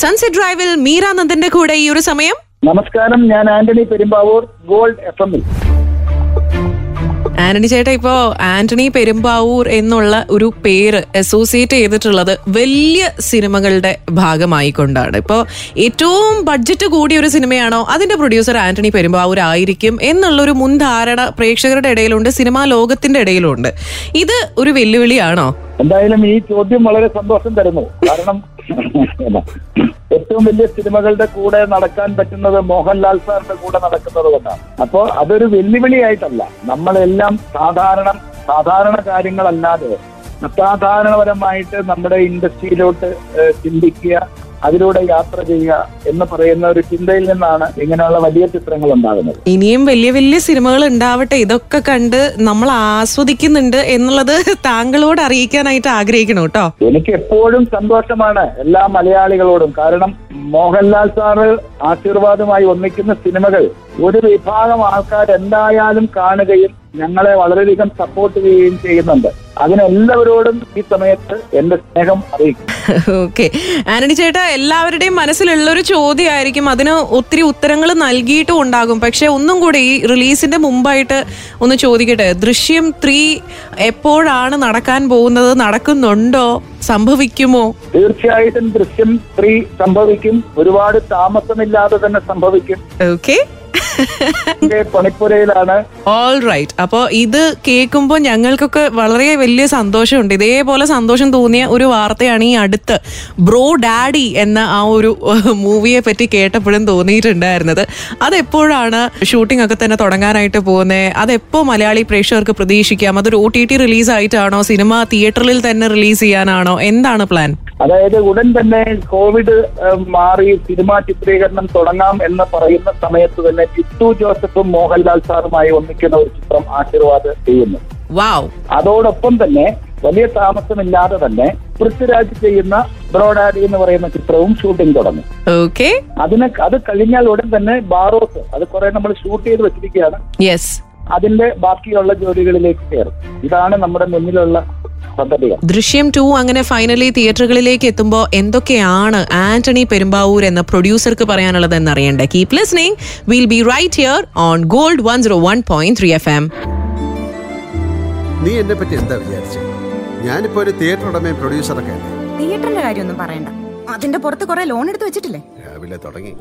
Sunset ഡ്രൈവിൽ മീരാനന്ദന്റെ കൂടെ ഈ ഒരു സമയം. നമസ്കാരം ഞാൻ ആന്റണി പെരുമ്പാവൂർ ഗോൾഡ് എഫ് എമ്മിൽ ആന്റണി ചേട്ടാ ഇപ്പോ ആന്റണി പെരുമ്പാവൂർ എന്നുള്ള ഒരു പേര് അസോസിയേറ്റ് ചെയ്തിട്ടുള്ളത് വലിയ സിനിമകളുടെ ഭാഗമായിക്കൊണ്ടാണ് ഇപ്പോ ഏറ്റവും ബഡ്ജറ്റ് കൂടിയ ഒരു സിനിമയാണോ അതിന്റെ പ്രൊഡ്യൂസർ ആന്റണി പെരുമ്പാവൂർ ആയിരിക്കും എന്നുള്ള എന്നുള്ളൊരു മുൻധാരണ പ്രേക്ഷകരുടെ ഇടയിലുണ്ട് സിനിമാ ലോകത്തിന്റെ ഇടയിലുണ്ട്. ഇത് ഒരു വെല്ലുവിളിയാണോ? എന്തായാലും ഈ ചോദ്യം വളരെ സന്തോഷം തരുന്നു. കാരണം ഏറ്റവും വലിയ സിനിമകളുടെ കൂടെ നടക്കാൻ പറ്റുന്നത് മോഹൻലാൽ സാറിന്റെ കൂടെ നടക്കുന്നത് കൊണ്ടാണ്. അപ്പോ അതൊരു വെല്ലുവിളിയായിട്ടല്ല. നമ്മളെല്ലാം സാധാരണ സാധാരണ കാര്യങ്ങളല്ലാതെ അസാധാരണപരമായിട്ട് നമ്മുടെ ഇൻഡസ്ട്രിയിലോട്ട് ചിന്തിക്കുക അതിലൂടെ യാത്ര ചെയ്യുക എന്ന് പറയുന്ന ഒരു ചിന്തയിൽ നിന്നാണ് ഇങ്ങനെയുള്ള വലിയ ചിത്രങ്ങൾ ഉണ്ടാകുന്നത്. ഇനിയും വലിയ വലിയ സിനിമകൾ ഉണ്ടാവട്ടെ ഇതൊക്കെ കണ്ട് നമ്മൾ ആസ്വദിക്കുന്നുണ്ട് എന്നുള്ളത് താങ്കളോട് അറിയിക്കാനായിട്ട് ആഗ്രഹിക്കണം കേട്ടോ. എനിക്ക് എപ്പോഴും സന്തോഷമാണ് എല്ലാ മലയാളികളോടും. കാരണം മോഹൻലാൽ സാറ് ആശീർവാദമായി ഒന്നിക്കുന്ന സിനിമകൾ ഒരു വിഭാഗം ആൾക്കാർ എന്തായാലും കാണുകയും ഞങ്ങളെ വളരെയധികം സപ്പോർട്ട് ചെയ്യുകയും ചെയ്യുന്നുണ്ട്. അതിനെല്ലാവരോടും ഈ സമയത്ത് എന്റെ സ്നേഹം അറിയിക്കും ഓക്കെ ആന്റണി ചേട്ടാ എല്ലാവരുടെയും മനസ്സിലുള്ള ഒരു ചോദ്യമായിരിക്കും. അതിന് ഒത്തിരി ഉത്തരങ്ങൾ നൽകിയിട്ടും ഉണ്ടാകും. പക്ഷെ ഒന്നും കൂടി ഈ റിലീസിന്റെ മുമ്പായിട്ട് ഒന്ന് ചോദിക്കട്ടെ? ദൃശ്യം ത്രീ എപ്പോഴാണ് നടക്കാൻ പോകുന്നത്? നടക്കുന്നുണ്ടോ? സംഭവിക്കുമോ? തീർച്ചയായിട്ടും ദൃശ്യം ത്രീ സംഭവിക്കും. ഒരുപാട് താമസമില്ലാതെ തന്നെ സംഭവിക്കും. ഓക്കെ പണിപ്പുരയിലാണ്. ഓൾ റൈറ്റ് അപ്പോൾ ഇത് കേൾക്കുമ്പോൾ ഞങ്ങൾക്കൊക്കെ വളരെ വലിയ സന്തോഷമുണ്ട്. ഇതേപോലെ സന്തോഷം തോന്നിയ ഒരു വാർത്തയാണ് ഈ അടുത്ത് ബ്രോ ഡാഡി എന്ന ആ ഒരു മൂവിയെ പറ്റി കേട്ടപ്പോഴും തോന്നിയിട്ടുണ്ടായിരുന്നത്. അതെപ്പോഴാണ് ഷൂട്ടിംഗ് ഒക്കെ തന്നെ തുടങ്ങാനായിട്ട് പോകുന്നത് അതെപ്പോ മലയാളി പ്രേക്ഷകർക്ക് പ്രതീക്ഷിക്കാം? അതൊരു ഒ ടി ടി റിലീസ് ആയിട്ടാണോ? സിനിമ തിയേറ്ററിൽ തന്നെ റിലീസ് ചെയ്യാനാണോ? എന്താണ് പ്ലാൻ അതായത് ഉടൻ തന്നെ കോവിഡ് മാറി സിനിമാ ചിത്രീകരണം തുടങ്ങാം എന്ന് പറയുന്ന സമയത്ത് തന്നെ ടിറ്റു ജോസഫും മോഹൻലാൽ സാറുമായി ഒന്നിക്കുന്ന ഒരു ചിത്രം ആശീർവാദ് ചെയ്യുന്നു. വാവ് അതോടൊപ്പം തന്നെ വലിയ താമസമില്ലാതെ തന്നെ പൃഥ്വിരാജ് ചെയ്യുന്ന ബ്രോഡാഡി എന്ന് പറയുന്ന ചിത്രവും ഷൂട്ടിംഗ് തുടങ്ങി. ഓക്കെ അതിന് അത് കഴിഞ്ഞാൽ ഉടൻ തന്നെ ബാറോസ് അത് കുറെ നമ്മൾ ഷൂട്ട് ചെയ്ത് വെച്ചിരിക്കുകയാണ്. യെസ് അതിന്റെ ബാക്കിയുള്ള ജോലികളിലേക്ക് കയറും. ഇതാണ് നമ്മുടെ മുന്നിലുള്ള ദൃശ്യം ടു അങ്ങനെ ഫൈനലി തിയേറ്ററുകളിലേക്ക് എത്തുമ്പോൾ എന്തൊക്കെയാണ് ആന്റണി പെരുമ്പാവൂർ എന്ന പ്രൊഡ്യൂസർക്ക് പറയാനുള്ളത് എന്നറിയണ്ടേ keep listening will be right here on Gold one zero one point three F M നീ എന്നെ പറ്റി എന്താ വിചാരിച്ചത് ഞാനിപ്പോ ഒരു തിയേറ്റർ ഉടമയും പ്രൊഡ്യൂസറൊക്കെ തിയേറ്ററിന്റെ കാര്യമൊന്നും പറയണ്ട. അതിന്റെ പുറത്ത് കുറെ ലോൺ എടുത്ത് വെച്ചിട്ടില്ലേ? രാവിലെ തുടങ്ങി.